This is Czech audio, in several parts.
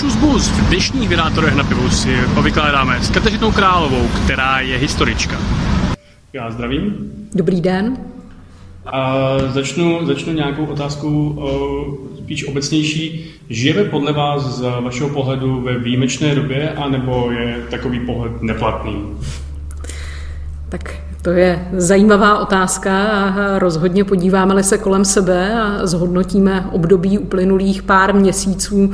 Šus Bus v dnešních vydátorech na pivu si povykládáme s Kateřinou Královou, která je historička. Já zdravím. Dobrý den. A začnu, začnu nějakou otázkou spíš obecnější. Žijeme podle vás z vašeho pohledu ve výjimečné době, anebo je takový pohled neplatný? Tak to je zajímavá otázka a rozhodně podíváme-li se kolem sebe a zhodnotíme období uplynulých pár měsíců,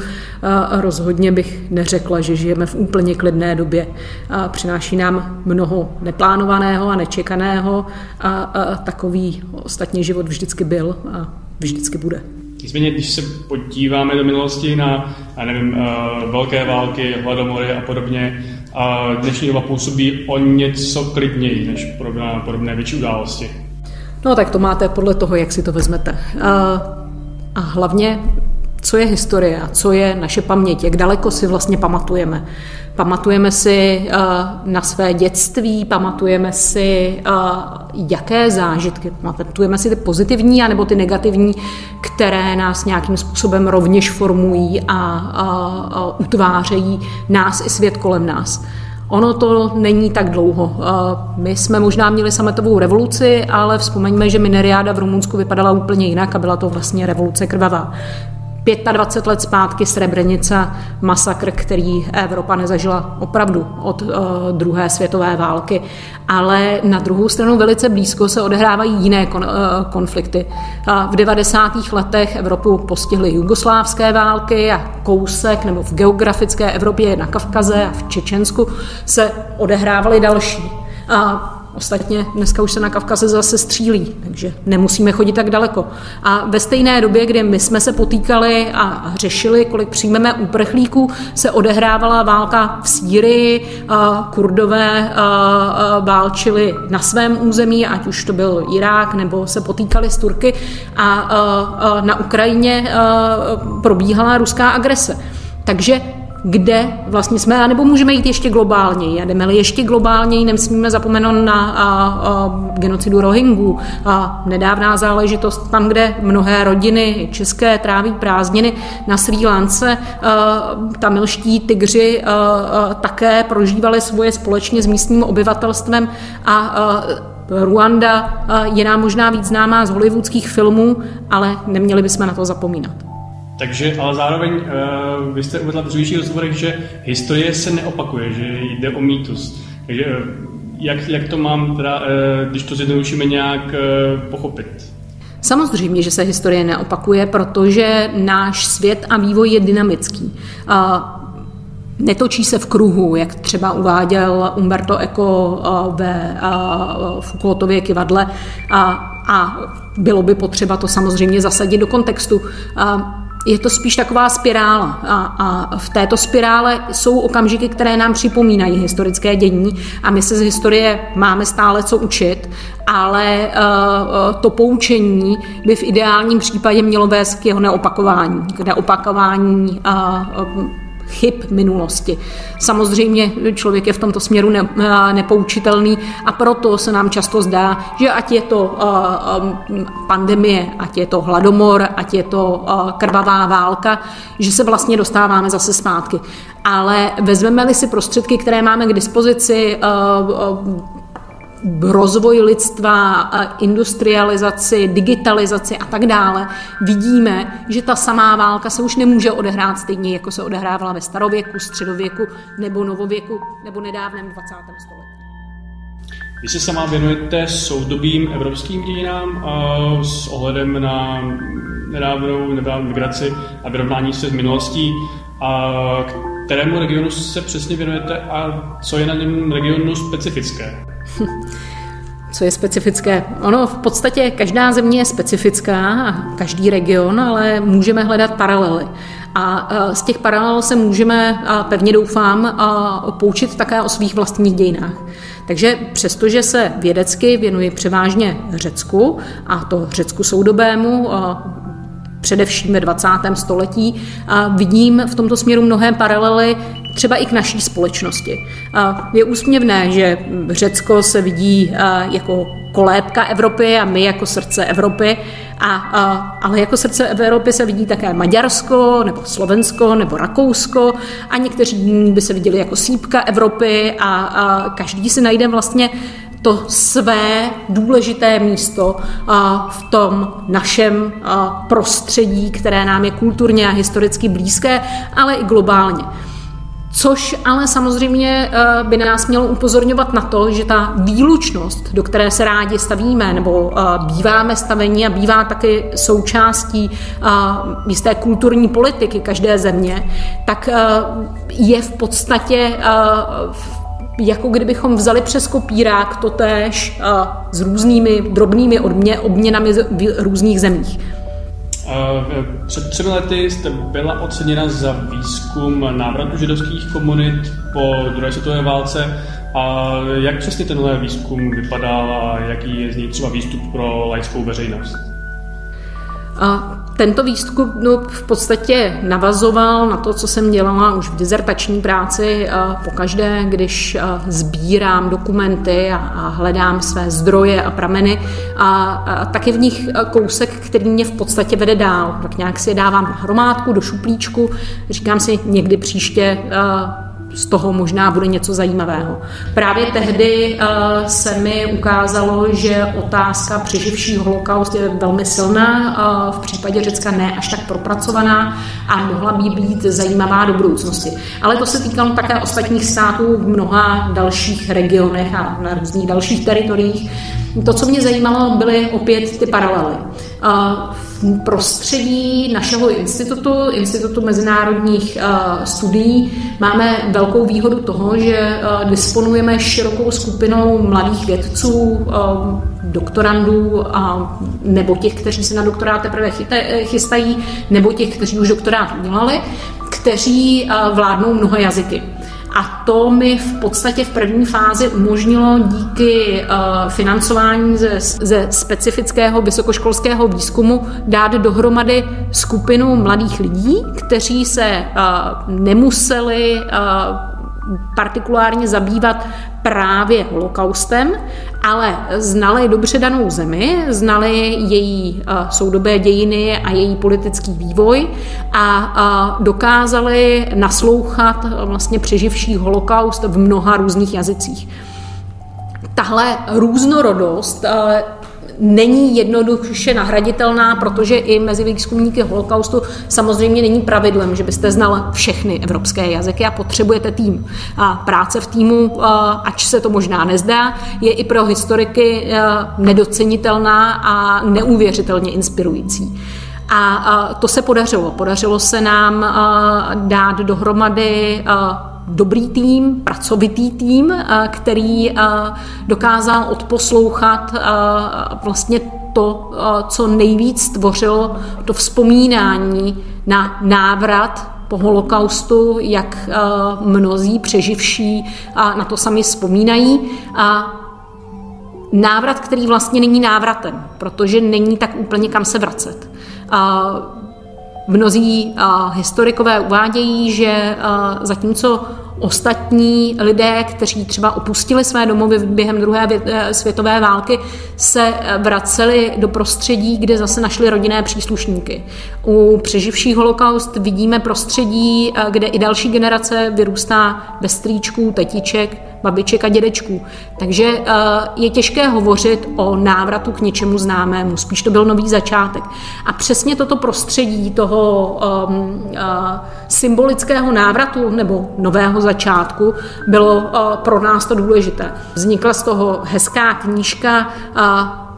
rozhodně bych neřekla, že žijeme v úplně klidné době. Přináší nám mnoho neplánovaného a nečekaného a, takový ostatně život vždycky byl a vždycky bude. Nicméně, když se podíváme do minulosti na, já nevím, velké války, hladomory a podobně, a dnešní doba působí o něco klidněji než podobné, podobné větší události. No tak to máte podle toho, jak si to vezmete. A, a hlavně, co je historie a co je naše paměť, jak daleko si vlastně pamatujeme. Pamatujeme si na své dětství, pamatujeme si, jaké zážitky, pamatujeme si ty pozitivní anebo ty negativní, které nás nějakým způsobem rovněž formují a, utvářejí nás i svět kolem nás. Ono to není tak dlouho. My jsme možná měli sametovou revoluci, ale vzpomeňme, že mineriáda v Rumunsku vypadala úplně jinak a byla to vlastně revoluce krvavá. 25 let zpátky Srebrenica, masakr, který Evropa nezažila opravdu od uh, druhé světové války. Ale na druhou stranu velice blízko se odehrávají jiné kon, uh, konflikty. Uh, v 90. letech Evropu postihly jugoslávské války a kousek, nebo v geografické Evropě na Kavkaze a v Čečensku se odehrávaly další. Uh, Ostatně dneska už se na Kavkaze zase střílí, takže nemusíme chodit tak daleko. A ve stejné době, kdy my jsme se potýkali a řešili, kolik přijmeme uprchlíků, se odehrávala válka v Sýrii, kurdové válčili na svém území, ať už to byl Irák, nebo se potýkali s Turky a na Ukrajině probíhala ruská agrese. Takže kde vlastně jsme, nebo můžeme jít ještě globálněji. Jdeme-li ještě globálněji, nesmíme zapomenout na a, a, genocidu Rohingů. A nedávná záležitost tam, kde mnohé rodiny české tráví prázdniny na Sri Lance, tamilští tygři a, a, také prožívali svoje společně s místním obyvatelstvem a, a Ruanda je nám možná víc známá z hollywoodských filmů, ale neměli bychom na to zapomínat. Takže, ale zároveň uh, vy jste uvedla v dřívějších rozhovorech, že historie se neopakuje, že jde o mýtus. Takže uh, jak, jak to mám teda, uh, když to zjednodušíme nějak pochopit? Samozřejmě, že se historie neopakuje, protože náš svět a vývoj je dynamický. Netočí se v kruhu, jak třeba uváděl Umberto Eco ve Foucaultově kivadle a bylo by potřeba to samozřejmě zasadit do kontextu je to spíš taková spirála. A, a v této spirále jsou okamžiky, které nám připomínají historické dění a my se z historie máme stále co učit, ale uh, to poučení by v ideálním případě mělo vést k jeho neopakování, k neopakování uh, chyb minulosti. Samozřejmě člověk je v tomto směru ne, nepoučitelný a proto se nám často zdá, že ať je to pandemie, ať je to hladomor, ať je to krvavá válka, že se vlastně dostáváme zase zpátky. Ale vezmeme-li si prostředky, které máme k dispozici, rozvoj lidstva, industrializaci, digitalizaci a tak dále, vidíme, že ta samá válka se už nemůže odehrát stejně, jako se odehrávala ve starověku, středověku nebo novověku nebo nedávném 20. století. Vy se sama věnujete soudobým evropským dějinám a s ohledem na nedávnou, nedávnou migraci a vyrovnání se s minulostí. A kterému regionu se přesně věnujete a co je na něm regionu specifické? Co je specifické? Ono v podstatě každá země je specifická, každý region, ale můžeme hledat paralely. A z těch paralel se můžeme, a pevně doufám, poučit také o svých vlastních dějinách. Takže přestože se vědecky věnuji převážně Řecku, a to Řecku soudobému, především ve 20. století, a vidím v tomto směru mnohé paralely třeba i k naší společnosti. Je úsměvné, že Řecko se vidí jako kolébka Evropy a my jako srdce Evropy, a, a, ale jako srdce Evropy se vidí také Maďarsko, nebo Slovensko, nebo Rakousko a někteří by se viděli jako sípka Evropy a, a každý si najde vlastně to své důležité místo v tom našem prostředí, které nám je kulturně a historicky blízké, ale i globálně. Což ale samozřejmě eh, by nás mělo upozorňovat na to, že ta výlučnost, do které se rádi stavíme, nebo eh, býváme stavení a bývá taky součástí eh, jisté kulturní politiky každé země, tak je v podstatě jako kdybychom vzali přes kopírák totéž s různými drobnými obměnami v různých zemích. Před třemi lety jste byla oceněna za výzkum návratu židovských komunit po druhé světové válce. A jak přesně tenhle výzkum vypadal a jaký je z něj třeba výstup pro laickou veřejnost? A tento výstup no, v podstatě navazoval na to, co jsem dělala už v dizertační práci pokaždé, když sbírám dokumenty a hledám své zdroje a prameny a, taky v nich kousek, který mě v podstatě vede dál. Tak nějak si je dávám na hromádku, do šuplíčku, říkám si někdy příště z toho možná bude něco zajímavého. Právě tehdy uh, se mi ukázalo, že otázka přeživší holokaust je velmi silná, uh, v případě Řecka ne až tak propracovaná a mohla by být zajímavá do budoucnosti. Ale to se týkalo také ostatních států v mnoha dalších regionech a na různých dalších teritoriích. To, co mě zajímalo, byly opět ty paralely. V prostředí našeho institutu, Institutu mezinárodních studií, máme velkou výhodu toho, že disponujeme širokou skupinou mladých vědců, doktorandů a, nebo těch, kteří se na doktorát teprve chystají, nebo těch, kteří už doktorát udělali, kteří vládnou mnoha jazyky. A to mi v podstatě v první fázi umožnilo díky uh, financování ze, ze specifického vysokoškolského výzkumu dát dohromady skupinu mladých lidí, kteří se uh, nemuseli uh, partikulárně zabývat právě holokaustem, ale znali dobře danou zemi, znali její uh, soudobé dějiny a její politický vývoj a uh, dokázali naslouchat uh, vlastně přeživší holokaust v mnoha různých jazycích. Tahle různorodost není jednoduše nahraditelná, protože i mezi výzkumníky holokaustu samozřejmě není pravidlem, že byste znal všechny evropské jazyky a potřebujete tým. A práce v týmu, ač se to možná nezdá, je i pro historiky nedocenitelná a neuvěřitelně inspirující. A to se podařilo. Podařilo se nám dát dohromady dobrý tým, pracovitý tým, který dokázal odposlouchat vlastně to, co nejvíc tvořilo to vzpomínání na návrat po holokaustu, jak mnozí přeživší na to sami vzpomínají. A návrat, který vlastně není návratem, protože není tak úplně kam se vracet. Mnozí historikové uvádějí, že zatímco ostatní lidé, kteří třeba opustili své domovy během druhé eh, světové války, se vraceli do prostředí, kde zase našli rodinné příslušníky. U přeživších holokaust vidíme prostředí, kde i další generace vyrůstá bez strýčků, tetiček, babiček a dědečků. Takže eh, je těžké hovořit o návratu k něčemu známému, spíš to byl nový začátek. A přesně toto prostředí toho um, uh, symbolického návratu nebo nového začátku bylo uh, pro nás to důležité. Vznikla z toho hezká knížka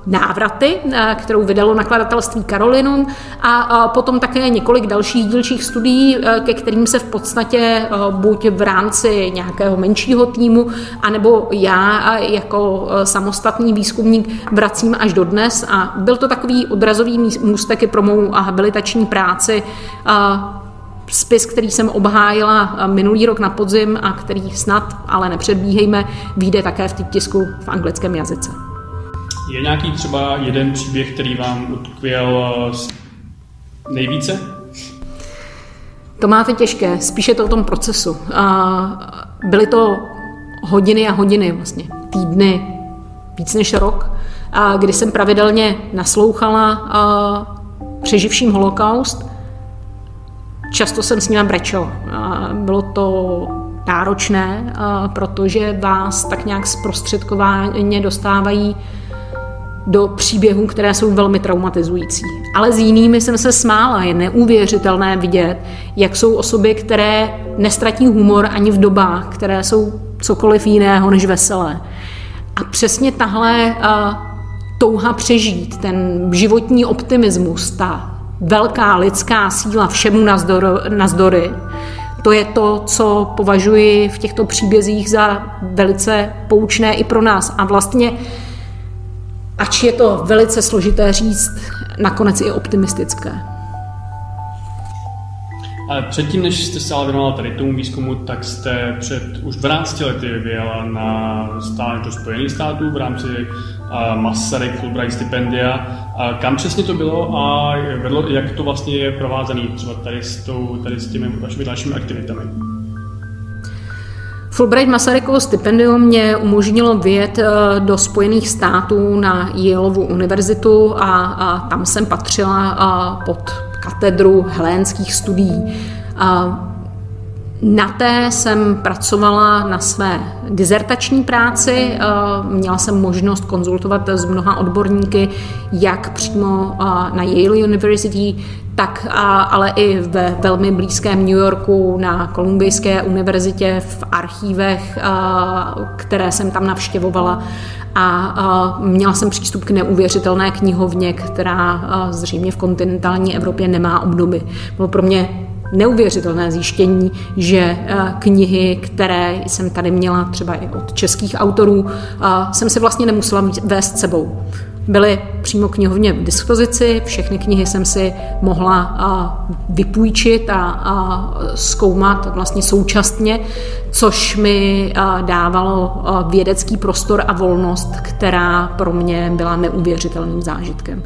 návraty, eh, kterou vydalo nakladatelství Karolinum a potom také několik dalších dílčích studií, eh, ke kterým se v podstatě eh, buď v rámci nějakého menšího týmu, anebo já jako samostatný výzkumník vracím až do dnes a byl to takový odrazový můstek i pro mou habilitační práci spis, který jsem obhájila minulý rok na podzim a který snad, ale nepředbíhejme, vyjde také v tisku v anglickém jazyce. Je nějaký třeba jeden příběh, který vám utkvěl eh, nejvíce? To máte těžké, spíše to o tom procesu. Byly to hodiny a hodiny, vlastně týdny, víc než rok, kdy jsem pravidelně naslouchala přeživším holokaust. Často jsem s ním brečel. Bylo to náročné, protože vás tak nějak zprostředkováně dostávají do příběhů, které jsou velmi traumatizující. Ale s jinými jsem se smála. Je neuvěřitelné vidět, jak jsou osoby, které nestratí humor ani v dobách, které jsou cokoliv jiného než veselé. A přesně tahle uh, touha přežít, ten životní optimismus, ta velká lidská síla všemu nazdory, to je to, co považuji v těchto příbězích za velice poučné i pro nás. A vlastně, ač je to velice složité říct, nakonec i optimistické. Ale předtím, než jste se ale věnovala tady tomu výzkumu, tak jste před už 12 lety vyjela na stáž do Spojených států v rámci Masaryk Fulbright stipendia. A kam přesně to bylo a vedlo, jak to vlastně je provázané třeba tady s, tou, tady s těmi vašimi dalšími aktivitami? Fulbright Masarykovo stipendium mě umožnilo vyjet do Spojených států na Yaleovu univerzitu a, a tam jsem patřila pod katedru helénských studií. Na té jsem pracovala na své dizertační práci. Měla jsem možnost konzultovat s mnoha odborníky, jak přímo na Yale University, tak ale i ve velmi blízkém New Yorku na Kolumbijské univerzitě v archívech, které jsem tam navštěvovala a měla jsem přístup k neuvěřitelné knihovně, která zřejmě v kontinentální Evropě nemá obdoby. Bylo pro mě neuvěřitelné zjištění, že knihy, které jsem tady měla třeba i od českých autorů, jsem si vlastně nemusela vést sebou byly přímo knihovně v dispozici, všechny knihy jsem si mohla vypůjčit a, zkoumat vlastně současně, což mi dávalo vědecký prostor a volnost, která pro mě byla neuvěřitelným zážitkem.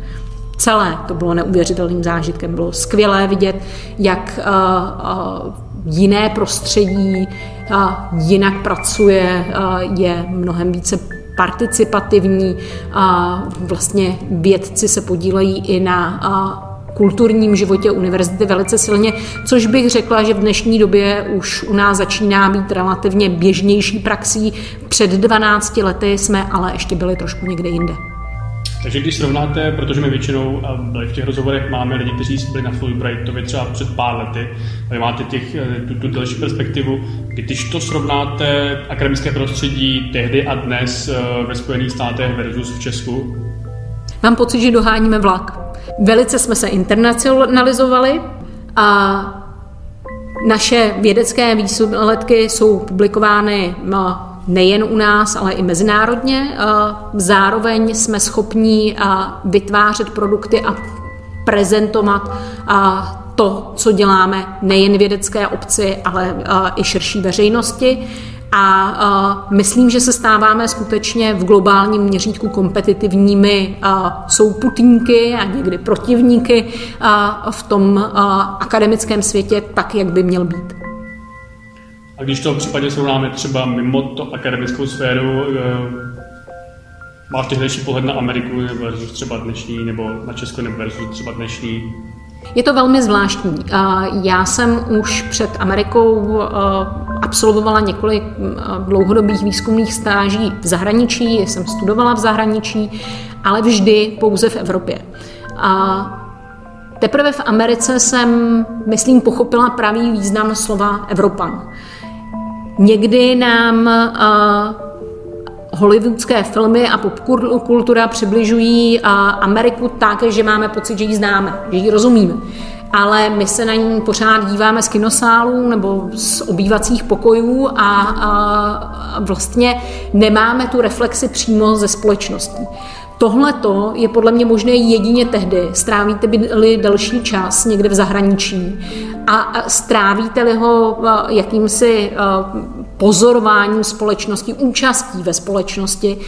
Celé to bylo neuvěřitelným zážitkem. Bylo skvělé vidět, jak jiné prostředí jinak pracuje, je mnohem více participativní a vlastně vědci se podílejí i na kulturním životě univerzity velice silně, což bych řekla, že v dnešní době už u nás začíná být relativně běžnější praxí. Před 12 lety jsme ale ještě byli trošku někde jinde. Takže když srovnáte, protože my většinou v těch rozhovorech máme lidi, kteří byli na Fulbrightovi třeba před pár lety, a vy máte těch, eh, tu, tu další perspektivu, když to srovnáte akademické prostředí tehdy a dnes eh, ve Spojených státech versus v Česku? Mám pocit, že doháníme vlak. Velice jsme se internacionalizovali a naše vědecké výsledky jsou publikovány nejen u nás, ale i mezinárodně. Zároveň jsme schopni vytvářet produkty a prezentovat to, co děláme nejen vědecké obci, ale i širší veřejnosti. A myslím, že se stáváme skutečně v globálním měřítku kompetitivními souputníky a někdy protivníky v tom akademickém světě tak, jak by měl být. A když to případně srovnáme třeba mimo to akademickou sféru, eh, máš tehdejší pohled na Ameriku versus třeba dnešní, nebo na Česko nebo versus třeba dnešní? Je to velmi zvláštní. Já jsem už před Amerikou eh, absolvovala několik eh, dlouhodobých výzkumných stáží v zahraničí, jsem studovala v zahraničí, ale vždy pouze v Evropě. A teprve v Americe jsem, myslím, pochopila pravý význam slova Evropan. Někdy nám uh, hollywoodské filmy a popkultura přibližují uh, Ameriku tak, že máme pocit, že ji známe, že ji rozumíme. Ale my se na ní pořád díváme z kinosálů nebo z obývacích pokojů a, a vlastně nemáme tu reflexi přímo ze společností. Tohle je podle mě možné jedině tehdy. Strávíte-li delší čas někde v zahraničí a strávíte-li ho eh, jakýmsi eh, pozorováním společnosti, účastí ve společnosti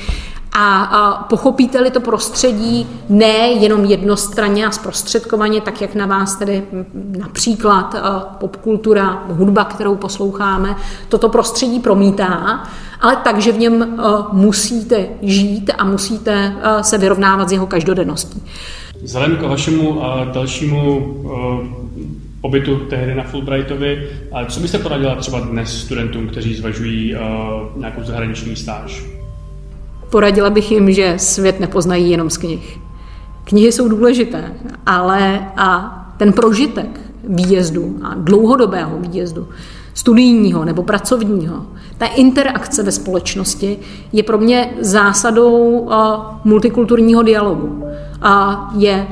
A, a pochopíte-li to prostředí ne jenom jednostranně a zprostředkovaně, tak jak na vás tedy například popkultura, hudba, kterou posloucháme, toto prostředí promítá, ale tak, že v něm musíte žít a musíte se vyrovnávat s jeho každodenností. Vzhledem k vašemu dalšímu pobytu tehdy na Fulbrightovi. A co byste poradila třeba dnes studentům, kteří zvažují uh, nějakou zahraniční stáž? Poradila bych jim, že svět nepoznají jenom z knih. Knihy jsou důležité, ale a ten prožitek výjezdu a dlouhodobého výjezdu, studijního nebo pracovního, ta interakce ve společnosti je pro mě zásadou uh, multikulturního dialogu. A je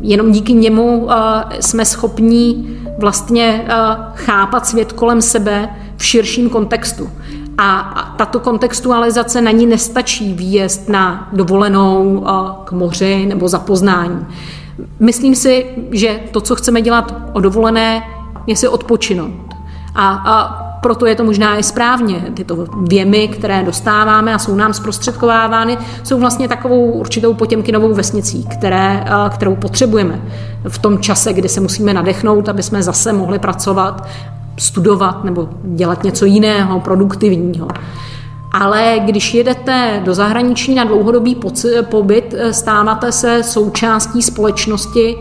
jenom díky němu uh, jsme schopní vlastně uh, chápat svět kolem sebe v širším kontextu. A tato kontextualizace na ní nestačí výjezd na dovolenou uh, k moři nebo zapoznání. Myslím si, že to, co chceme dělat o dovolené, je si odpočinout. A, a proto je to možná i správně. Tyto věmy, které dostáváme a jsou nám zprostředkovávány, jsou vlastně takovou určitou potěmkinovou vesnicí, které, kterou potřebujeme v tom čase, kdy se musíme nadechnout, aby jsme zase mohli pracovat, studovat nebo dělat něco jiného, produktivního. Ale když jedete do zahraničí na dlouhodobý pobyt, stáváte se součástí společnosti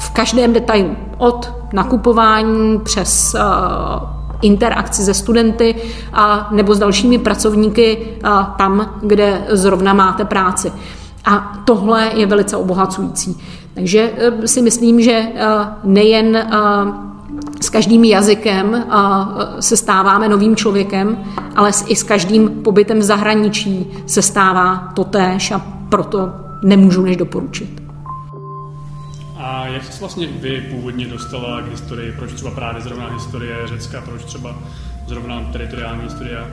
v každém detailu. Od nakupování přes uh, interakci se studenty a nebo s dalšími pracovníky uh, tam, kde zrovna máte práci. A tohle je velice obohacující. Takže uh, si myslím, že nejen s každým jazykem se stáváme novým člověkem, ale i s každým pobytem v zahraničí se stává totéž a proto nemůžu než doporučit. A jak jsi vlastně vy původně dostala k historii? Proč třeba právě zrovna historie Řecka? Proč třeba zrovna teritoriální studia?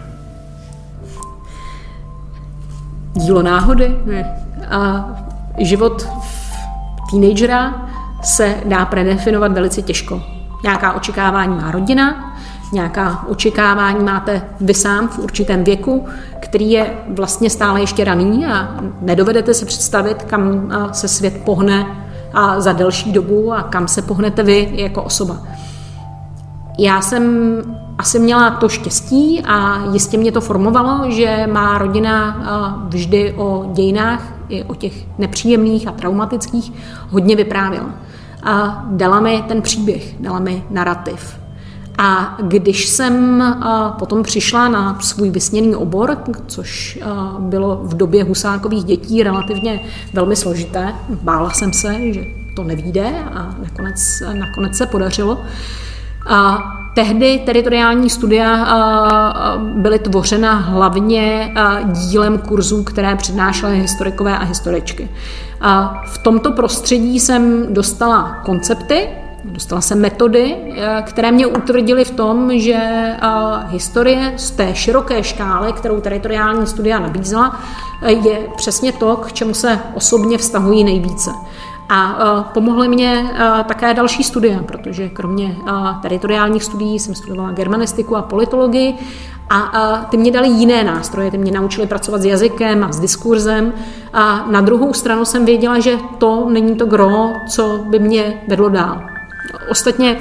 Dílo náhody. A život teenagera se dá predefinovat velice těžko. Nějaká očekávání má rodina, nějaká očekávání máte vy sám v určitém věku, který je vlastně stále ještě raný a nedovedete se představit, kam se svět pohne a za delší dobu a kam se pohnete vy jako osoba. Já jsem asi měla to štěstí a jistě mě to formovalo, že má rodina vždy o dějinách, i o těch nepříjemných a traumatických, hodně vyprávěla. A dala mi ten příběh, dala mi narrativ. A když jsem potom přišla na svůj vysněný obor, což bylo v době husákových dětí relativně velmi složité, bála jsem se, že to nevíde a nakonec, nakonec se podařilo. A tehdy teritoriální studia byly tvořena hlavně dílem kurzů, které přednášely historikové a historičky. A v tomto prostředí jsem dostala koncepty, Dostala jsem metody, eh, které mě utvrdily v tom, že eh, historie z té široké škály, kterou teritoriální studia nabízela, eh, je přesně to, k čemu se osobně vztahují nejvíce. A pomohly mě také další studie, protože kromě teritoriálních studií jsem studovala germanistiku a politologii a ty mě dali jiné nástroje, ty mě naučili pracovat s jazykem a s diskurzem. A na druhou stranu jsem věděla, že to není to gro, co by mě vedlo dál. Ostatně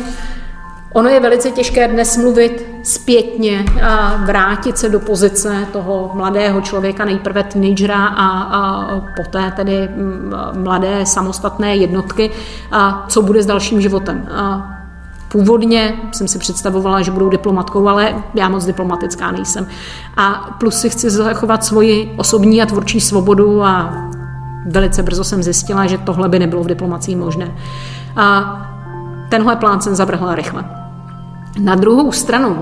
ono je velice těžké dnes mluvit zpětně a vrátit se do pozice toho mladého člověka, nejprve teenagera a, a poté tedy mm, mladé samostatné jednotky, a co bude s dalším životem. A Původně jsem si představovala, že budu diplomatkou, ale já moc diplomatická nejsem. A plus si chci zachovat svoji osobní a tvůrčí svobodu a velice brzo jsem zjistila, že tohle by nebylo v diplomacii možné. A tenhle plán jsem zavrhla rychle. Na druhou stranu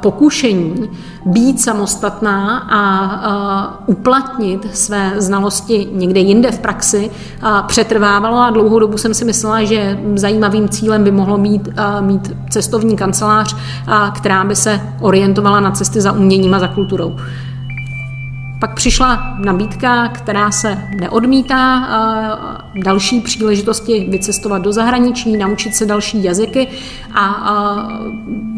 pokušení být samostatná a uplatnit své znalosti někde jinde v praxi přetrvávalo a dlouhou dobu jsem si myslela, že zajímavým cílem by mohlo být mít cestovní kancelář, která by se orientovala na cesty za uměním a za kulturou. Pak přišla nabídka, která se neodmítá, další příležitosti vycestovat do zahraničí, naučit se další jazyky a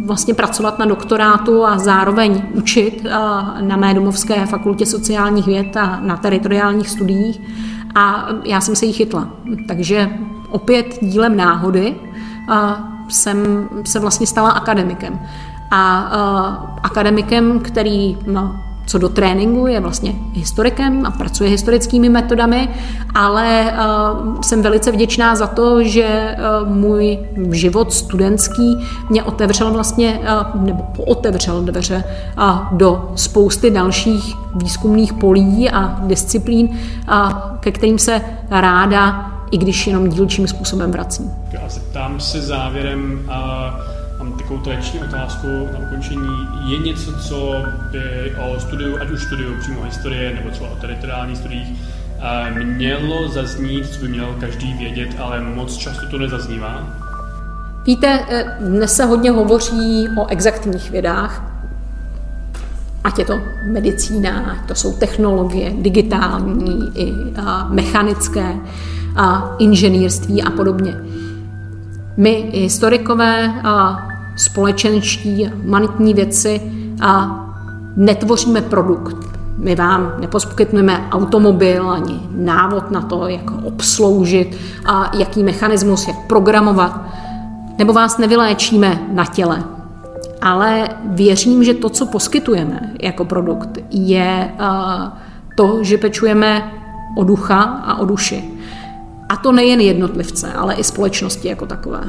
vlastně pracovat na doktorátu a zároveň učit na mé domovské fakultě sociálních věd a na teritoriálních studiích a já jsem se jí chytla. Takže opět dílem náhody jsem se vlastně stala akademikem. A akademikem, který co do tréninku, je vlastně historikem a pracuje historickými metodami, ale uh, jsem velice vděčná za to, že uh, můj život studentský mě otevřel vlastně, uh, nebo pootevřel dveře do spousty dalších výzkumných polí a disciplín, ke kterým se ráda, i když jenom dílčím způsobem vracím. Já se závěrem, uh mám takovou tradiční otázku na ukončení. Je něco, co by o studiu, ať už studiu přímo historie nebo třeba o teritoriálních studiích, eh, mělo zaznít, co by měl každý vědět, ale moc často to nezaznívá? Víte, eh, dnes se hodně hovoří o exaktních vědách, ať je to medicína, ať to jsou technologie, digitální i a mechanické, a inženýrství a podobně. My, historikové, a společenští, humanitní věci a netvoříme produkt. My vám neposkytneme automobil ani návod na to, jak obsloužit a jaký mechanismus, jak programovat, nebo vás nevyléčíme na těle. Ale věřím, že to, co poskytujeme jako produkt, je to, že pečujeme o ducha a o duši. A to nejen jednotlivce, ale i společnosti jako takové.